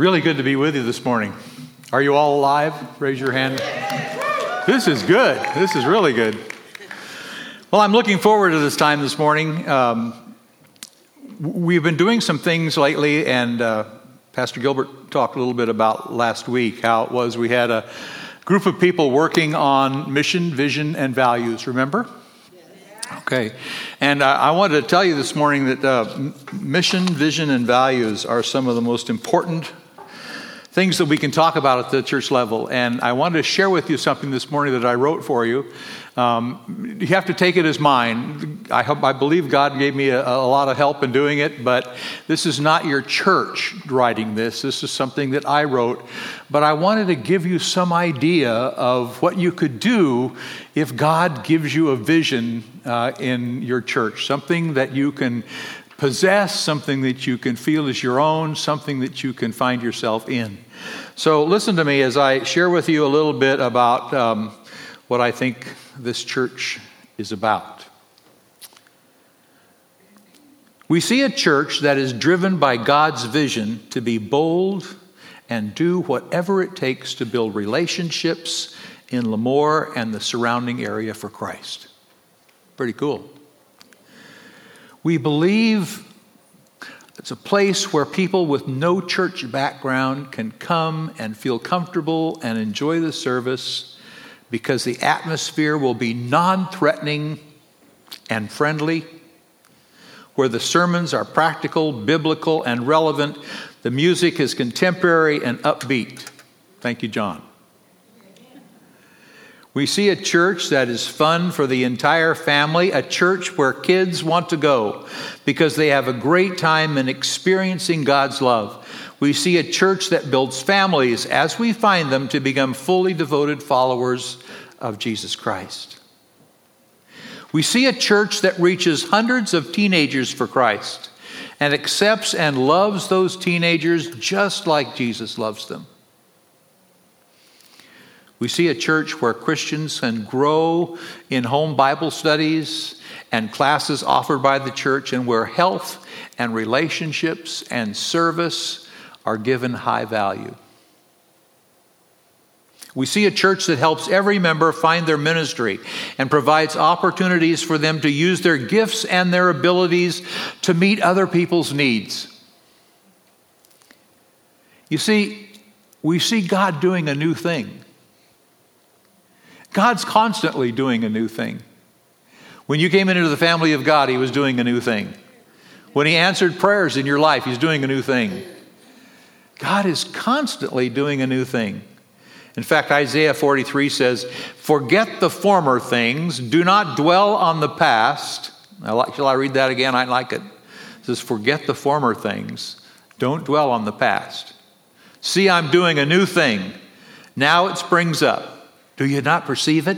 Really good to be with you this morning. Are you all alive? Raise your hand. This is good. This is really good. Well, I'm looking forward to this time this morning. Um, we've been doing some things lately, and uh, Pastor Gilbert talked a little bit about last week how it was we had a group of people working on mission, vision, and values. Remember? Okay. And uh, I wanted to tell you this morning that uh, mission, vision, and values are some of the most important things that we can talk about at the church level. And I wanted to share with you something this morning that I wrote for you. Um, you have to take it as mine. I, hope, I believe God gave me a, a, lot of help in doing it, but this is not your church writing this. This is something that I wrote. But I wanted to give you some idea of what you could do if God gives you a vision uh, in your church, something that you can possess, something that you can feel is your own, something that you can find yourself in. So, listen to me as I share with you a little bit about um, what I think this church is about. We see a church that is driven by God's vision to be bold and do whatever it takes to build relationships in Lemoore and the surrounding area for Christ. Pretty cool. We believe it's a place where people with no church background can come and feel comfortable and enjoy the service because the atmosphere will be non threatening and friendly, where the sermons are practical, biblical, and relevant. The music is contemporary and upbeat. Thank you, John. We see a church that is fun for the entire family, a church where kids want to go because they have a great time in experiencing God's love. We see a church that builds families as we find them to become fully devoted followers of Jesus Christ. We see a church that reaches hundreds of teenagers for Christ and accepts and loves those teenagers just like Jesus loves them. We see a church where Christians can grow in home Bible studies and classes offered by the church, and where health and relationships and service are given high value. We see a church that helps every member find their ministry and provides opportunities for them to use their gifts and their abilities to meet other people's needs. You see, we see God doing a new thing. God's constantly doing a new thing. When you came into the family of God, He was doing a new thing. When He answered prayers in your life, He's doing a new thing. God is constantly doing a new thing. In fact, Isaiah 43 says, Forget the former things, do not dwell on the past. shall I read that again? I like it. It says, Forget the former things, don't dwell on the past. See, I'm doing a new thing. Now it springs up. Do you not perceive it?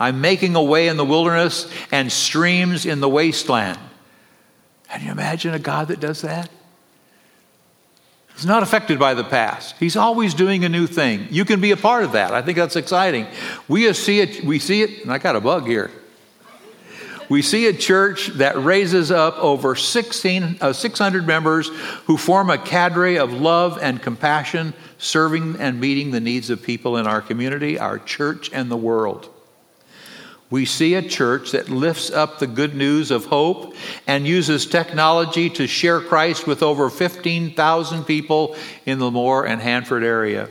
I'm making a way in the wilderness and streams in the wasteland. Can you imagine a God that does that? He's not affected by the past. He's always doing a new thing. You can be a part of that. I think that's exciting. We see it, we see it, and I got a bug here. We see a church that raises up over 16, uh, 600 members who form a cadre of love and compassion serving and meeting the needs of people in our community, our church, and the world. We see a church that lifts up the good news of hope and uses technology to share Christ with over 15,000 people in the Lemoore and Hanford area.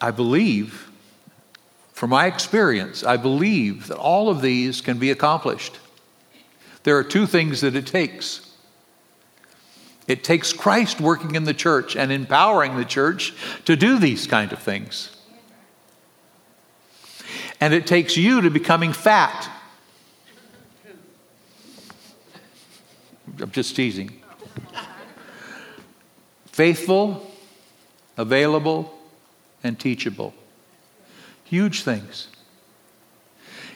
I believe, from my experience, I believe that all of these can be accomplished. There are two things that it takes it takes Christ working in the church and empowering the church to do these kind of things. And it takes you to becoming fat. I'm just teasing. Faithful, available, and teachable. Huge things.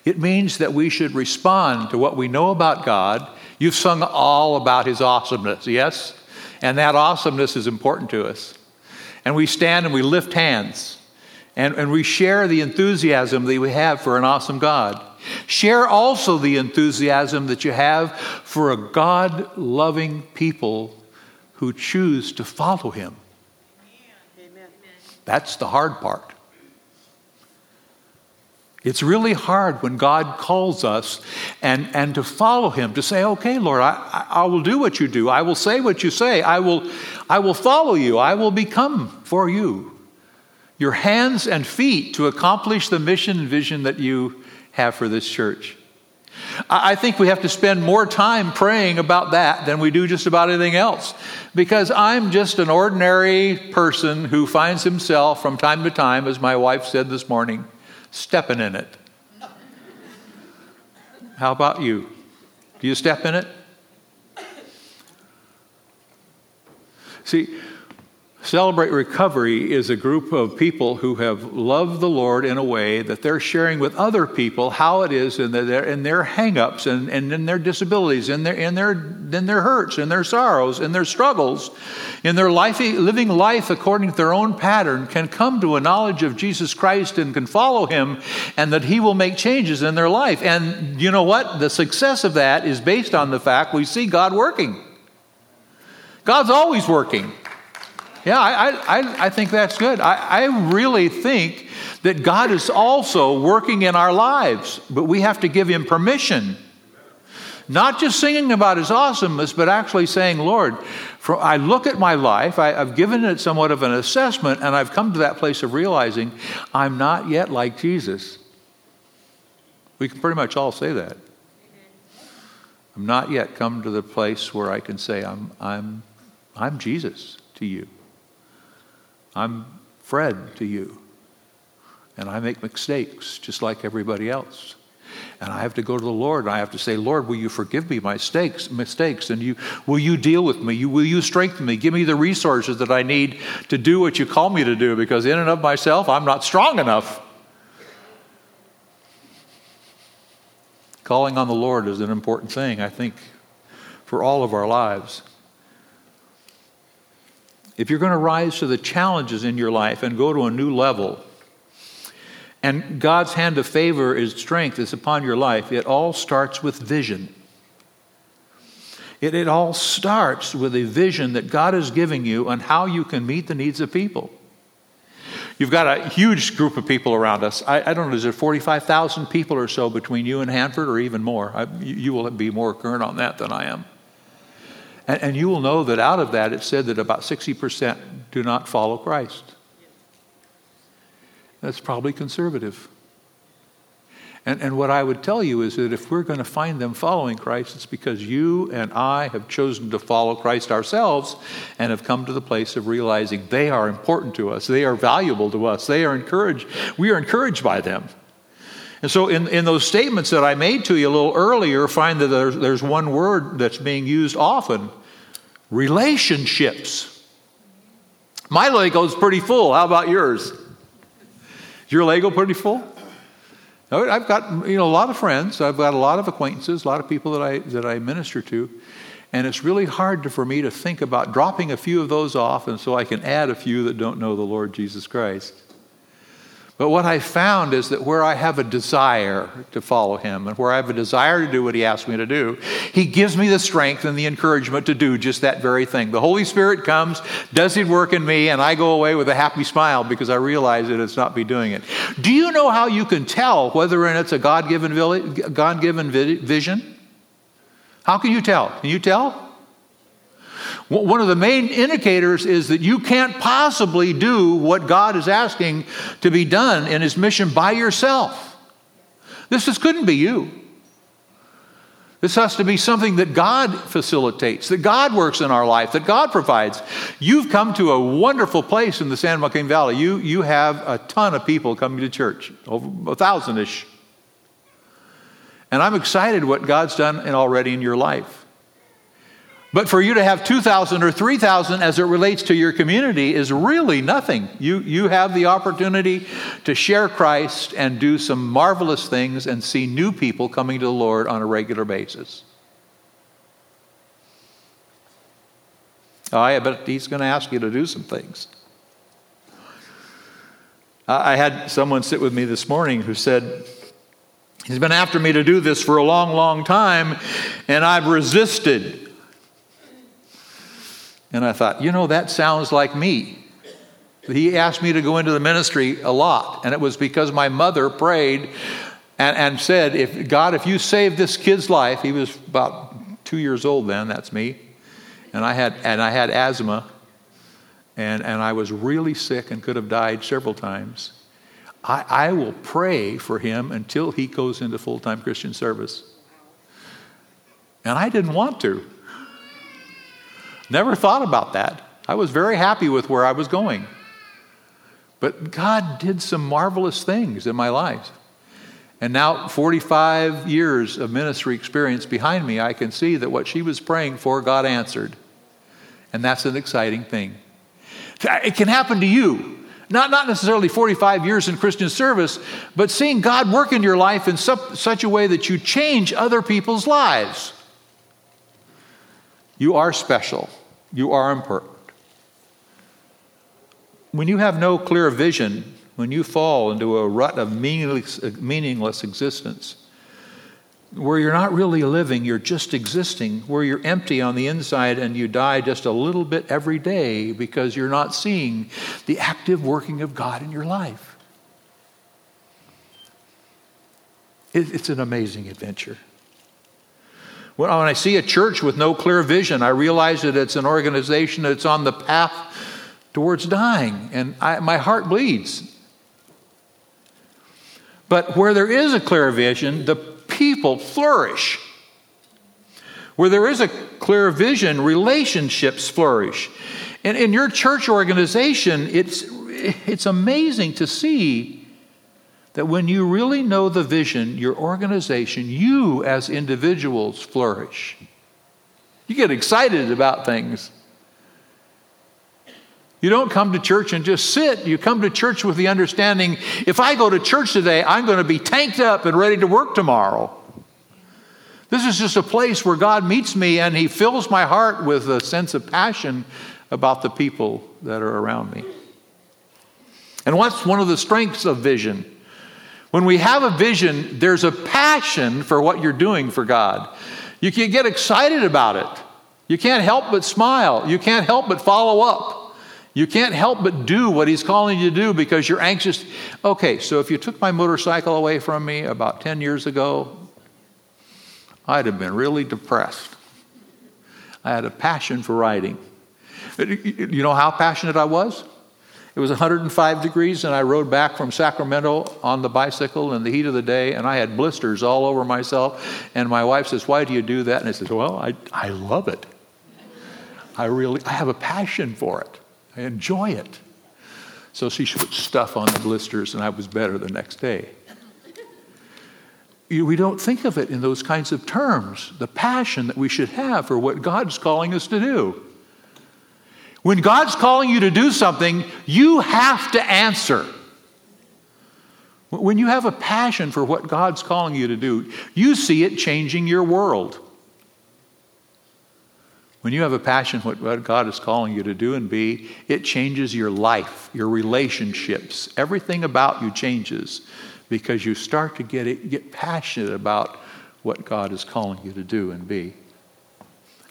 It means that we should respond to what we know about God. You've sung all about His awesomeness, yes? And that awesomeness is important to us. And we stand and we lift hands and, and we share the enthusiasm that we have for an awesome God. Share also the enthusiasm that you have for a God loving people who choose to follow him. Amen. That's the hard part. It's really hard when God calls us and, and to follow Him, to say, okay, Lord, I, I will do what you do. I will say what you say. I will, I will follow you. I will become for you your hands and feet to accomplish the mission and vision that you have for this church. I think we have to spend more time praying about that than we do just about anything else. Because I'm just an ordinary person who finds himself from time to time, as my wife said this morning, stepping in it. How about you? Do you step in it? See, Celebrate Recovery is a group of people who have loved the Lord in a way that they're sharing with other people how it is in their, in their hang-ups and, and in their disabilities, in their, in, their, in their hurts, in their sorrows, in their struggles, in their life, living life according to their own pattern, can come to a knowledge of Jesus Christ and can follow Him and that He will make changes in their life. And you know what? The success of that is based on the fact we see God working. God's always working. Yeah, I, I, I think that's good. I, I really think that God is also working in our lives, but we have to give Him permission. Not just singing about His awesomeness, but actually saying, Lord, for, I look at my life, I, I've given it somewhat of an assessment, and I've come to that place of realizing I'm not yet like Jesus. We can pretty much all say that. I'm not yet come to the place where I can say, I'm, I'm, I'm Jesus to you. I'm Fred to you. And I make mistakes just like everybody else. And I have to go to the Lord and I have to say, Lord, will you forgive me my mistakes, mistakes? And you, will you deal with me? You, will you strengthen me? Give me the resources that I need to do what you call me to do because in and of myself, I'm not strong enough. Calling on the Lord is an important thing, I think, for all of our lives if you're going to rise to the challenges in your life and go to a new level, and God's hand of favor is strength is upon your life, it all starts with vision. It, it all starts with a vision that God is giving you on how you can meet the needs of people. You've got a huge group of people around us. I, I don't know, is there 45,000 people or so between you and Hanford, or even more? I, you, you will be more current on that than I am. And, and you will know that out of that, it said that about 60% do not follow Christ. That's probably conservative. And, and what I would tell you is that if we're going to find them following Christ, it's because you and I have chosen to follow Christ ourselves and have come to the place of realizing they are important to us, they are valuable to us, they are encouraged, we are encouraged by them. And so, in, in those statements that I made to you a little earlier, find that there's, there's one word that's being used often relationships. My Lego is pretty full. How about yours? Is your Lego pretty full? I've got you know a lot of friends. I've got a lot of acquaintances, a lot of people that I that I minister to, and it's really hard to, for me to think about dropping a few of those off, and so I can add a few that don't know the Lord Jesus Christ. But what I found is that where I have a desire to follow him and where I have a desire to do what he asks me to do, he gives me the strength and the encouragement to do just that very thing. The Holy Spirit comes, does his work in me, and I go away with a happy smile because I realize that it's not me doing it. Do you know how you can tell whether or not it's a God given vision? How can you tell? Can you tell? One of the main indicators is that you can't possibly do what God is asking to be done in His mission by yourself. This just couldn't be you. This has to be something that God facilitates, that God works in our life, that God provides. You've come to a wonderful place in the San Joaquin Valley. You, you have a ton of people coming to church, over a thousand ish. And I'm excited what God's done already in your life. But for you to have 2,000 or 3,000 as it relates to your community is really nothing. You, you have the opportunity to share Christ and do some marvelous things and see new people coming to the Lord on a regular basis. Oh, I bet he's going to ask you to do some things. I had someone sit with me this morning who said, He's been after me to do this for a long, long time, and I've resisted. And I thought, you know, that sounds like me. He asked me to go into the ministry a lot, and it was because my mother prayed and, and said, if, God, if you save this kid's life, he was about two years old then, that's me, and I had, and I had asthma, and, and I was really sick and could have died several times. I, I will pray for him until he goes into full time Christian service. And I didn't want to. Never thought about that. I was very happy with where I was going. But God did some marvelous things in my life. And now, 45 years of ministry experience behind me, I can see that what she was praying for, God answered. And that's an exciting thing. It can happen to you. Not, not necessarily 45 years in Christian service, but seeing God work in your life in su- such a way that you change other people's lives. You are special. You are important. When you have no clear vision, when you fall into a rut of meaningless, meaningless existence, where you're not really living, you're just existing, where you're empty on the inside and you die just a little bit every day because you're not seeing the active working of God in your life. It's an amazing adventure. When I see a church with no clear vision, I realize that it's an organization that's on the path towards dying, and I, my heart bleeds. But where there is a clear vision, the people flourish. Where there is a clear vision, relationships flourish. And in your church organization, it's, it's amazing to see that when you really know the vision, your organization, you as individuals flourish. You get excited about things. You don't come to church and just sit. You come to church with the understanding if I go to church today, I'm going to be tanked up and ready to work tomorrow. This is just a place where God meets me and He fills my heart with a sense of passion about the people that are around me. And what's one of the strengths of vision? When we have a vision, there's a passion for what you're doing for God. You can get excited about it. You can't help but smile. You can't help but follow up. You can't help but do what he's calling you to do because you're anxious. Okay, so if you took my motorcycle away from me about 10 years ago, I'd have been really depressed. I had a passion for riding. You know how passionate I was? It was 105 degrees, and I rode back from Sacramento on the bicycle in the heat of the day, and I had blisters all over myself. And my wife says, Why do you do that? And I said, Well, I, I love it. I really, I have a passion for it. I enjoy it. So she put stuff on the blisters, and I was better the next day. We don't think of it in those kinds of terms, the passion that we should have for what God's calling us to do. When God's calling you to do something, you have to answer. When you have a passion for what God's calling you to do, you see it changing your world. When you have a passion for what God is calling you to do and be, it changes your life, your relationships. Everything about you changes because you start to get, it, get passionate about what God is calling you to do and be.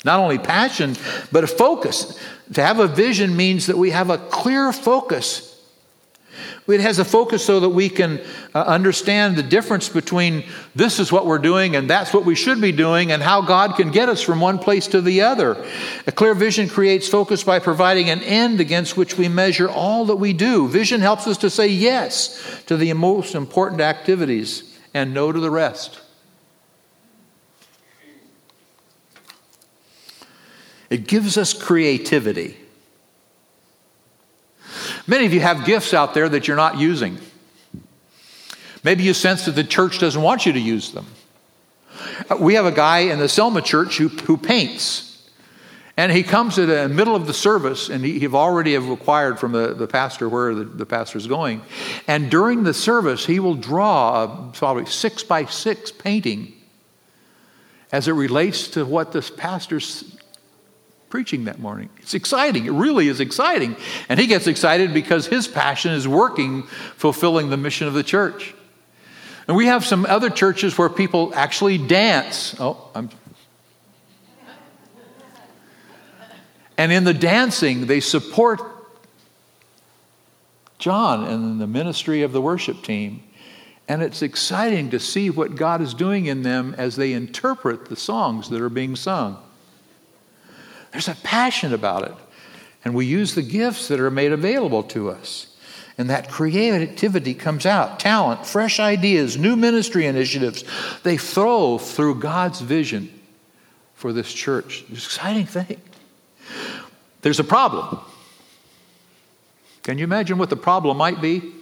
Not only passion, but a focus. To have a vision means that we have a clear focus it has a focus so that we can uh, understand the difference between this is what we're doing and that's what we should be doing and how God can get us from one place to the other. A clear vision creates focus by providing an end against which we measure all that we do. Vision helps us to say yes to the most important activities and no to the rest. It gives us creativity. Many of you have gifts out there that you're not using. Maybe you sense that the church doesn't want you to use them. Uh, we have a guy in the Selma church who, who paints. And he comes at the middle of the service, and he, he already have acquired from the, the pastor where the, the pastor's going. And during the service, he will draw a probably six by six painting as it relates to what this pastor's preaching that morning. It's exciting. It really is exciting. And he gets excited because his passion is working, fulfilling the mission of the church. And we have some other churches where people actually dance. Oh, I'm. And in the dancing, they support John and the ministry of the worship team. And it's exciting to see what God is doing in them as they interpret the songs that are being sung. There's a passion about it. And we use the gifts that are made available to us. And that creativity comes out talent, fresh ideas, new ministry initiatives. They flow through God's vision for this church. It's an exciting thing. There's a problem. Can you imagine what the problem might be?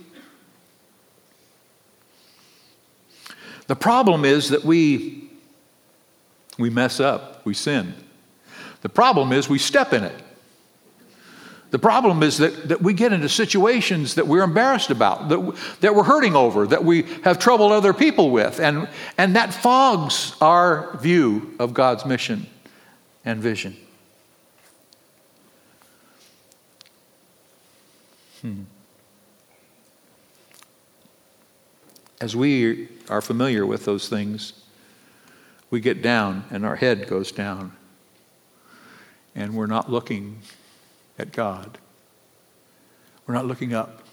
The problem is that we, we mess up, we sin. The problem is we step in it. The problem is that, that we get into situations that we're embarrassed about, that, that we're hurting over, that we have troubled other people with, and, and that fogs our view of God's mission and vision. Hmm. As we are familiar with those things, we get down and our head goes down, and we're not looking at God. We're not looking up.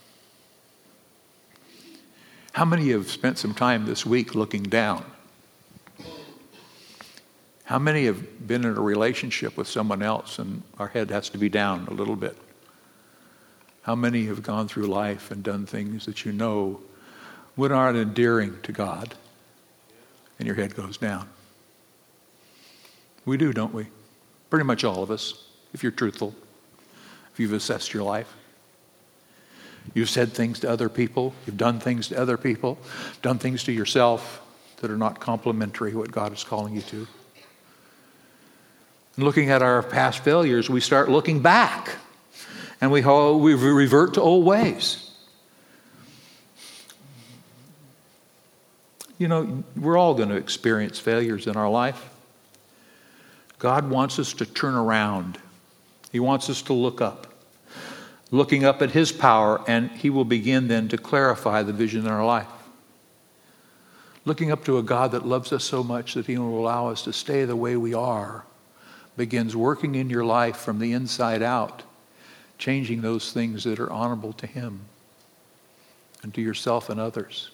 How many have spent some time this week looking down? How many have been in a relationship with someone else and our head has to be down a little bit? How many have gone through life and done things that you know would aren't endearing to God and your head goes down? We do, don't we? Pretty much all of us, if you're truthful if you've assessed your life. You've said things to other people, you've done things to other people, done things to yourself that are not complementary what God is calling you to. And looking at our past failures, we start looking back and we, we revert to old ways. You know, we're all going to experience failures in our life. God wants us to turn around. He wants us to look up looking up at His power, and He will begin then to clarify the vision in our life. Looking up to a God that loves us so much that He will allow us to stay the way we are begins working in your life from the inside out, changing those things that are honorable to Him and to yourself and others.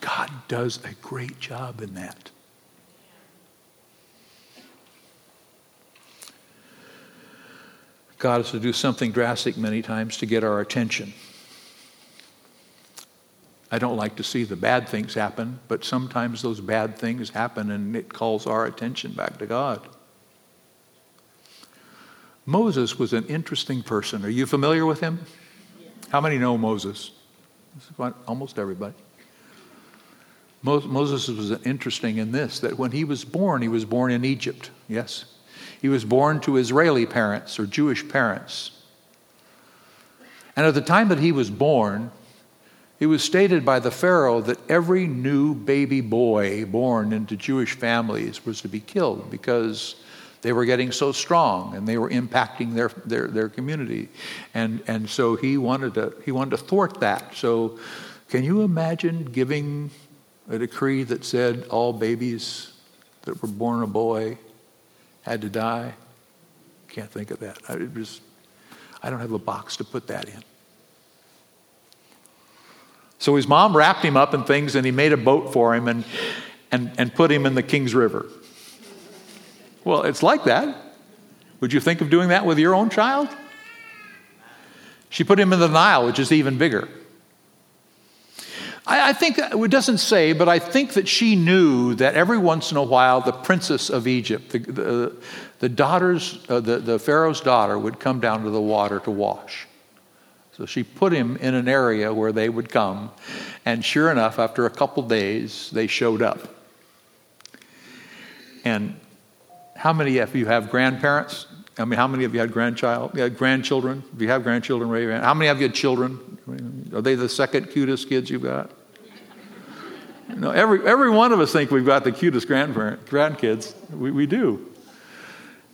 God does a great job in that. God has to do something drastic many times to get our attention. I don't like to see the bad things happen, but sometimes those bad things happen and it calls our attention back to God. Moses was an interesting person. Are you familiar with him? How many know Moses? Almost everybody. Moses was interesting in this that when he was born, he was born in Egypt. Yes? He was born to Israeli parents or Jewish parents. And at the time that he was born, it was stated by the Pharaoh that every new baby boy born into Jewish families was to be killed because they were getting so strong and they were impacting their, their, their community. And, and so he wanted, to, he wanted to thwart that. So, can you imagine giving a decree that said all babies that were born a boy had to die. Can't think of that. I, was, I don't have a box to put that in. So his mom wrapped him up in things and he made a boat for him and, and, and put him in the King's River. Well, it's like that. Would you think of doing that with your own child? She put him in the Nile, which is even bigger. I, I think it doesn't say, but I think that she knew that every once in a while the princess of Egypt, the, the, the daughters, uh, the, the Pharaoh's daughter, would come down to the water to wash. So she put him in an area where they would come, and sure enough, after a couple days, they showed up. And how many of you have grandparents? I mean, how many of you had grandchild, yeah, grandchildren? If you have grandchildren, raise your hand. How many of you had children? Are they the second cutest kids you've got? You know, every, every one of us think we've got the cutest grandparent, grandkids. We, we do.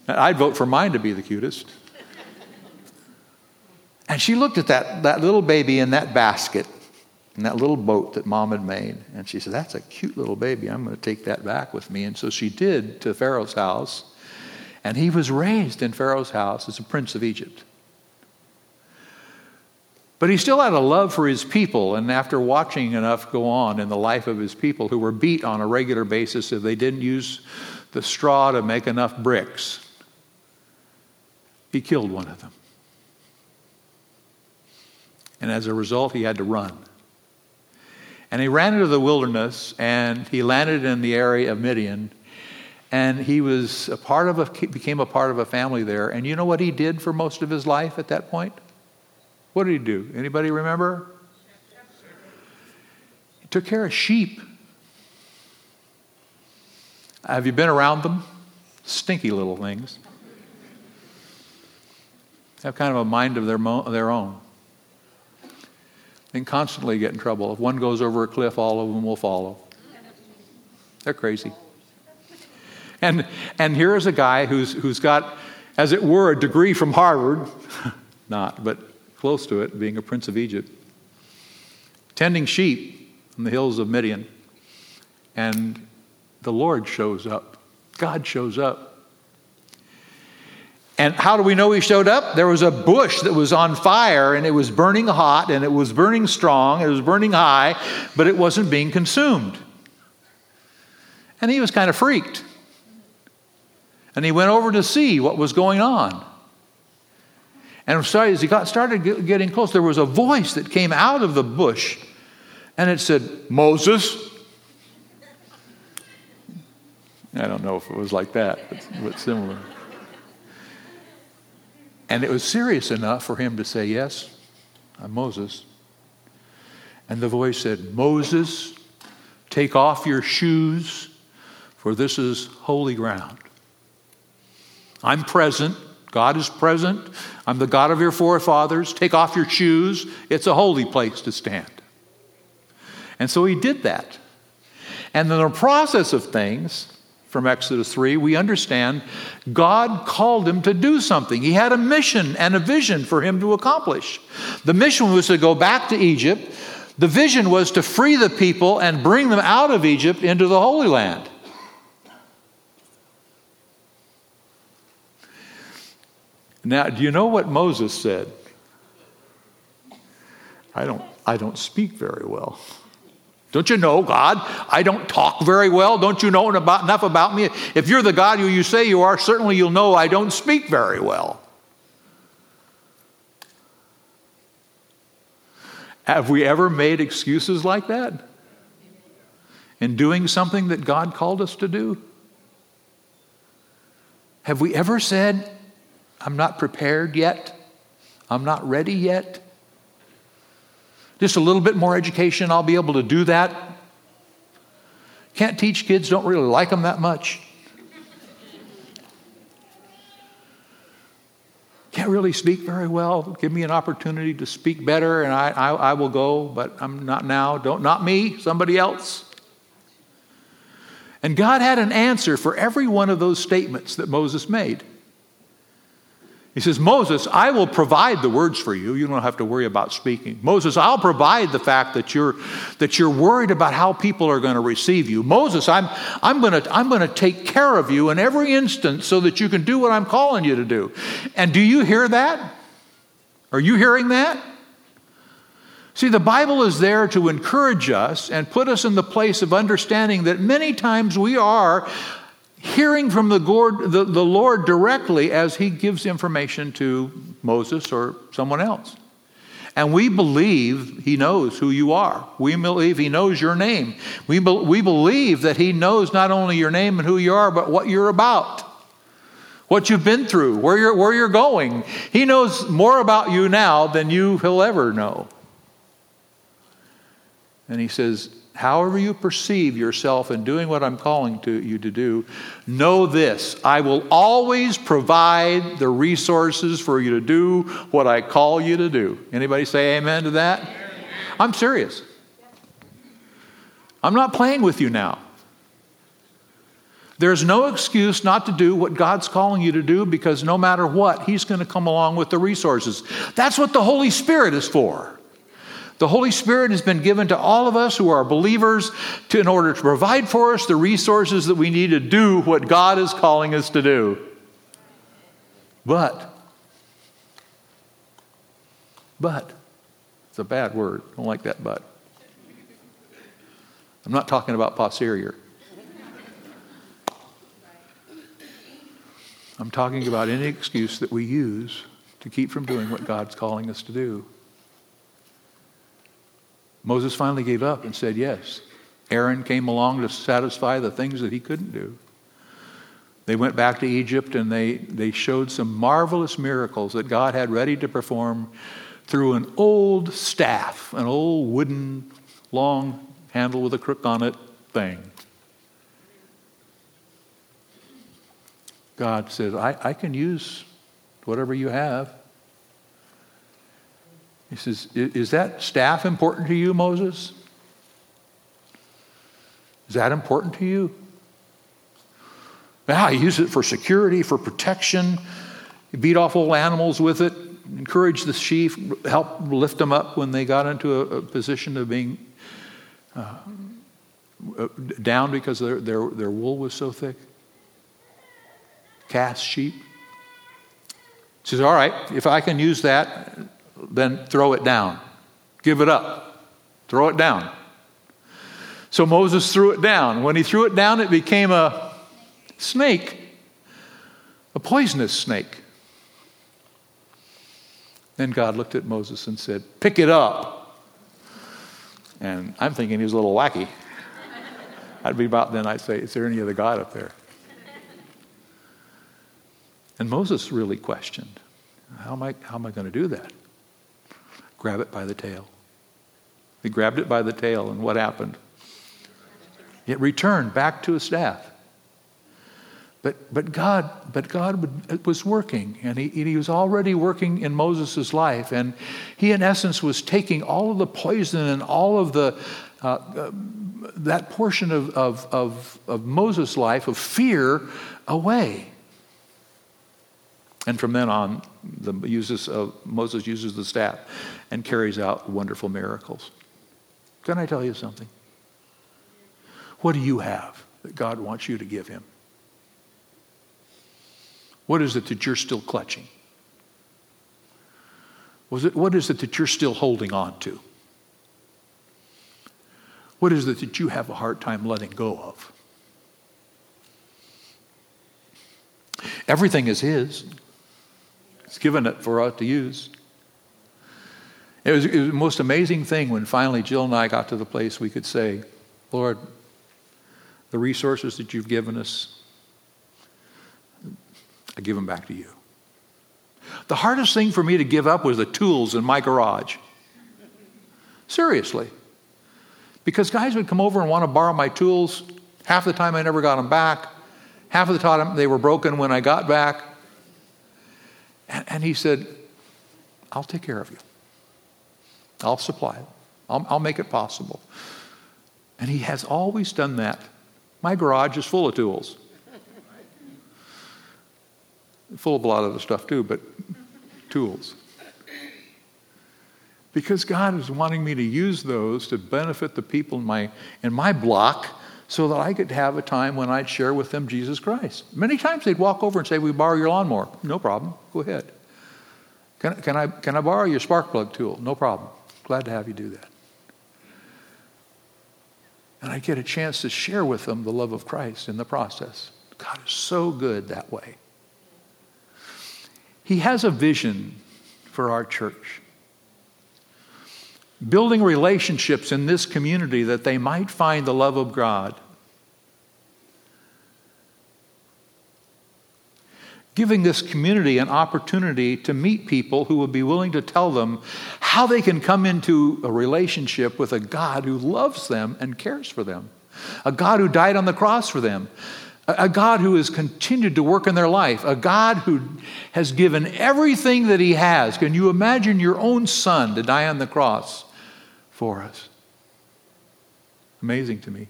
I'd vote for mine to be the cutest. And she looked at that, that little baby in that basket, in that little boat that mom had made. And she said, That's a cute little baby. I'm going to take that back with me. And so she did to Pharaoh's house. And he was raised in Pharaoh's house as a prince of Egypt. But he still had a love for his people, and after watching enough go on in the life of his people who were beat on a regular basis if they didn't use the straw to make enough bricks, he killed one of them. And as a result, he had to run. And he ran into the wilderness and he landed in the area of Midian. And he was a part of a, became a part of a family there. And you know what he did for most of his life at that point? What did he do? Anybody remember? He took care of sheep. Have you been around them? Stinky little things. Have kind of a mind of their, mo- their own. And constantly get in trouble. If one goes over a cliff, all of them will follow. They're crazy. And, and here is a guy who's, who's got, as it were, a degree from Harvard, not, but close to it, being a prince of Egypt, tending sheep in the hills of Midian. And the Lord shows up. God shows up. And how do we know he showed up? There was a bush that was on fire and it was burning hot and it was burning strong, and it was burning high, but it wasn't being consumed. And he was kind of freaked. And he went over to see what was going on. And as he got started getting close, there was a voice that came out of the bush and it said, Moses. I don't know if it was like that, but similar. And it was serious enough for him to say, Yes, I'm Moses. And the voice said, Moses, take off your shoes, for this is holy ground. I'm present. God is present. I'm the God of your forefathers. Take off your shoes. It's a holy place to stand. And so he did that. And in the process of things, from Exodus 3, we understand God called him to do something. He had a mission and a vision for him to accomplish. The mission was to go back to Egypt, the vision was to free the people and bring them out of Egypt into the Holy Land. Now, do you know what Moses said? I don't, I don't speak very well. Don't you know, God? I don't talk very well. Don't you know about, enough about me? If you're the God who you say you are, certainly you'll know I don't speak very well. Have we ever made excuses like that? In doing something that God called us to do? Have we ever said, I'm not prepared yet? I'm not ready yet? Just a little bit more education, I'll be able to do that. Can't teach kids, don't really like them that much. Can't really speak very well. Give me an opportunity to speak better, and I, I, I will go, but I'm not now. Don't, not me, somebody else. And God had an answer for every one of those statements that Moses made. He says, Moses, I will provide the words for you. You don't have to worry about speaking. Moses, I'll provide the fact that you're, that you're worried about how people are going to receive you. Moses, I'm, I'm going to I'm going to take care of you in every instance so that you can do what I'm calling you to do. And do you hear that? Are you hearing that? See, the Bible is there to encourage us and put us in the place of understanding that many times we are hearing from the Lord, the, the Lord directly as he gives information to Moses or someone else. And we believe he knows who you are. We believe he knows your name. We, be, we believe that he knows not only your name and who you are, but what you're about, what you've been through, where you're, where you're going. He knows more about you now than you will ever know. And he says, however you perceive yourself in doing what I'm calling to you to do, know this I will always provide the resources for you to do what I call you to do. Anybody say amen to that? I'm serious. I'm not playing with you now. There's no excuse not to do what God's calling you to do because no matter what, He's going to come along with the resources. That's what the Holy Spirit is for. The Holy Spirit has been given to all of us who are believers to, in order to provide for us the resources that we need to do what God is calling us to do. But, but, it's a bad word. I don't like that but. I'm not talking about posterior. I'm talking about any excuse that we use to keep from doing what God's calling us to do. Moses finally gave up and said yes. Aaron came along to satisfy the things that he couldn't do. They went back to Egypt and they, they showed some marvelous miracles that God had ready to perform through an old staff, an old wooden, long handle with a crook on it thing. God said, I, I can use whatever you have. He says, Is that staff important to you, Moses? Is that important to you? I use it for security, for protection. Beat off old animals with it, encourage the sheep, help lift them up when they got into a, a position of being uh, down because their, their, their wool was so thick. Cast sheep. He says, All right, if I can use that, then throw it down. Give it up. Throw it down. So Moses threw it down. When he threw it down, it became a snake, a poisonous snake. Then God looked at Moses and said, Pick it up. And I'm thinking he was a little wacky. I'd be about then, I'd say, Is there any other God up there? And Moses really questioned, How am I, how am I going to do that? Grab it by the tail. He grabbed it by the tail, and what happened? It returned back to his staff. But, but God, but God was working, and he, he was already working in Moses' life. And he, in essence, was taking all of the poison and all of the, uh, uh, that portion of, of, of, of Moses' life of fear away. And from then on, the uses of, Moses uses the staff and carries out wonderful miracles. Can I tell you something? What do you have that God wants you to give him? What is it that you're still clutching? Was it, what is it that you're still holding on to? What is it that you have a hard time letting go of? Everything is His. He's given it for us to use. It was, it was the most amazing thing when finally Jill and I got to the place we could say, Lord, the resources that you've given us, I give them back to you. The hardest thing for me to give up was the tools in my garage. Seriously. Because guys would come over and want to borrow my tools. Half the time I never got them back. Half of the time they were broken when I got back. And, and he said, I'll take care of you. I'll supply it. I'll, I'll make it possible. And he has always done that. My garage is full of tools full of a lot of the stuff too, but tools. Because God is wanting me to use those to benefit the people in my, in my block so that I could have a time when I'd share with them Jesus Christ. Many times they'd walk over and say, We borrow your lawnmower. No problem. Go ahead. Can, can, I, can I borrow your spark plug tool? No problem. Glad to have you do that. And I get a chance to share with them the love of Christ in the process. God is so good that way. He has a vision for our church. Building relationships in this community that they might find the love of God. Giving this community an opportunity to meet people who will be willing to tell them how they can come into a relationship with a God who loves them and cares for them, a God who died on the cross for them, a God who has continued to work in their life, a God who has given everything that He has. Can you imagine your own son to die on the cross for us? Amazing to me.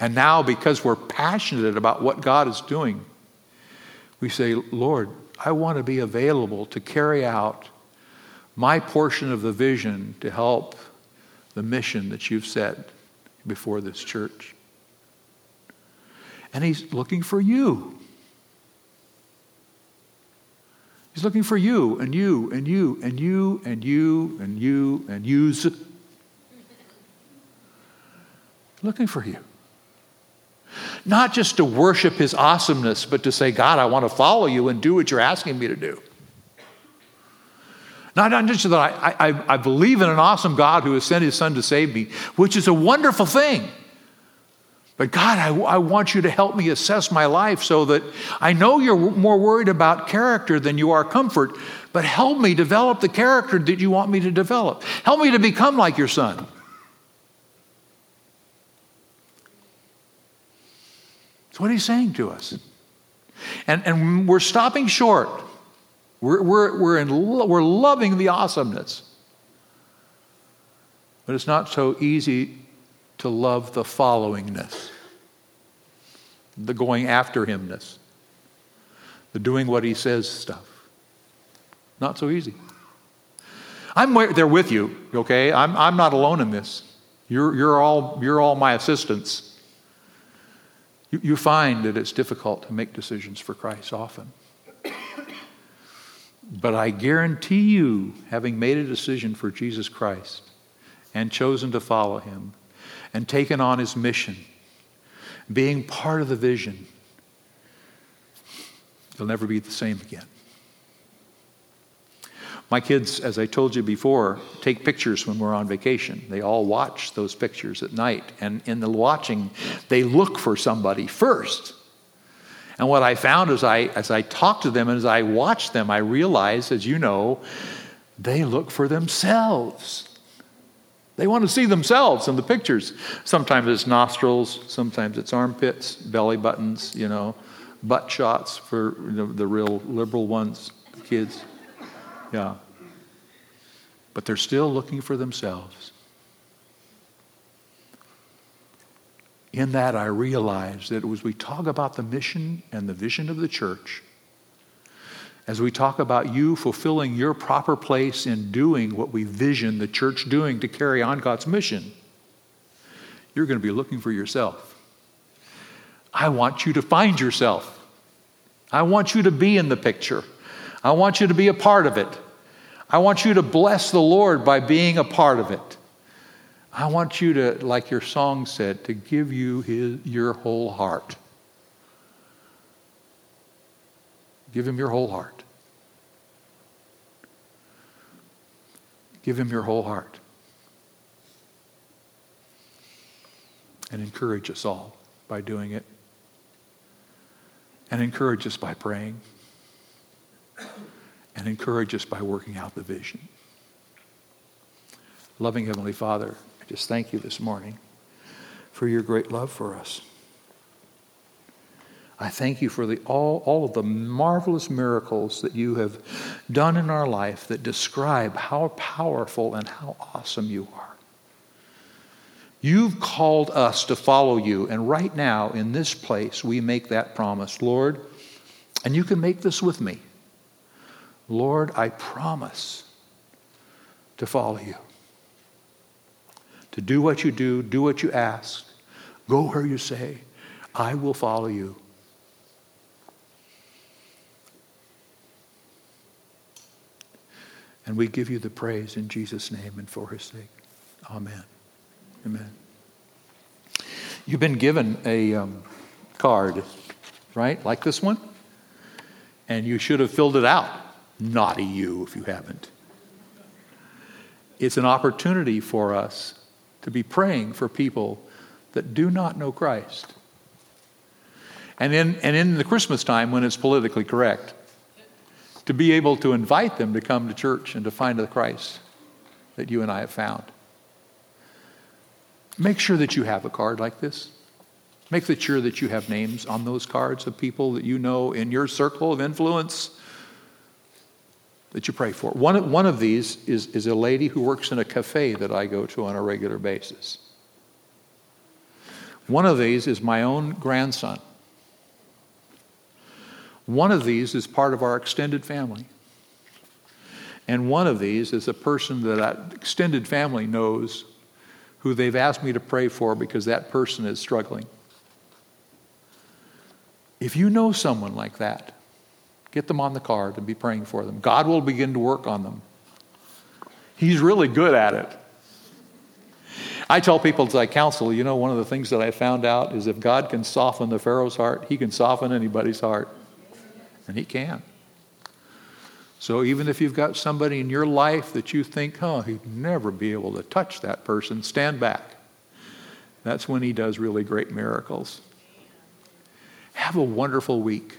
And now, because we're passionate about what God is doing, we say, Lord, I want to be available to carry out my portion of the vision to help the mission that you've set before this church. And He's looking for you. He's looking for you and you and you and you and you and you and yous. Looking for you. Not just to worship his awesomeness, but to say, God, I want to follow you and do what you're asking me to do. Not, not just that I, I, I believe in an awesome God who has sent his son to save me, which is a wonderful thing. But God, I, I, want you to help me assess my life so that I know you're more worried about character than you are comfort, but help me develop the character that you want me to develop. Help me to become like your son. That's what he's saying to us. And, and we're stopping short. We're, we're, we're, in, we're loving the awesomeness. But it's not so easy to love the followingness, the going after himness, the doing what he says stuff. Not so easy. I'm there with you, okay? I'm, I'm not alone in this. You're, you're, all, you're all my assistants. You, you find that it's difficult to make decisions for Christ often. But I guarantee you, having made a decision for Jesus Christ and chosen to follow him, and taken on his mission, being part of the vision, you'll never be the same again. My kids, as I told you before, take pictures when we're on vacation. They all watch those pictures at night. And in the watching, they look for somebody first. And what I found as I, as I talked to them and as I watched them, I realized, as you know, they look for themselves. They want to see themselves in the pictures. Sometimes it's nostrils, sometimes it's armpits, belly buttons, you know, butt shots for you know, the real liberal ones, kids. Yeah. But they're still looking for themselves. In that, I realized that as we talk about the mission and the vision of the church, as we talk about you fulfilling your proper place in doing what we vision the church doing to carry on God's mission, you're going to be looking for yourself. I want you to find yourself. I want you to be in the picture. I want you to be a part of it. I want you to bless the Lord by being a part of it. I want you to, like your song said, to give you his, your whole heart. Give him your whole heart. Give him your whole heart. And encourage us all by doing it. And encourage us by praying. And encourage us by working out the vision. Loving Heavenly Father, I just thank you this morning for your great love for us. I thank you for the, all, all of the marvelous miracles that you have done in our life that describe how powerful and how awesome you are. You've called us to follow you, and right now in this place we make that promise. Lord, and you can make this with me. Lord, I promise to follow you, to do what you do, do what you ask, go where you say. I will follow you. And we give you the praise in Jesus' name and for his sake. Amen. Amen. You've been given a um, card, right? Like this one? And you should have filled it out. Naughty you if you haven't. It's an opportunity for us to be praying for people that do not know Christ. And in, and in the Christmas time, when it's politically correct, to be able to invite them to come to church and to find the Christ that you and I have found. Make sure that you have a card like this. Make sure that you have names on those cards of people that you know in your circle of influence that you pray for. One, one of these is, is a lady who works in a cafe that I go to on a regular basis. One of these is my own grandson one of these is part of our extended family. And one of these is a person that that extended family knows who they've asked me to pray for because that person is struggling. If you know someone like that, get them on the card and be praying for them. God will begin to work on them. He's really good at it. I tell people as I counsel, you know, one of the things that I found out is if God can soften the Pharaoh's heart, he can soften anybody's heart. And he can. So even if you've got somebody in your life that you think, oh, he'd never be able to touch that person, stand back. That's when he does really great miracles. Have a wonderful week,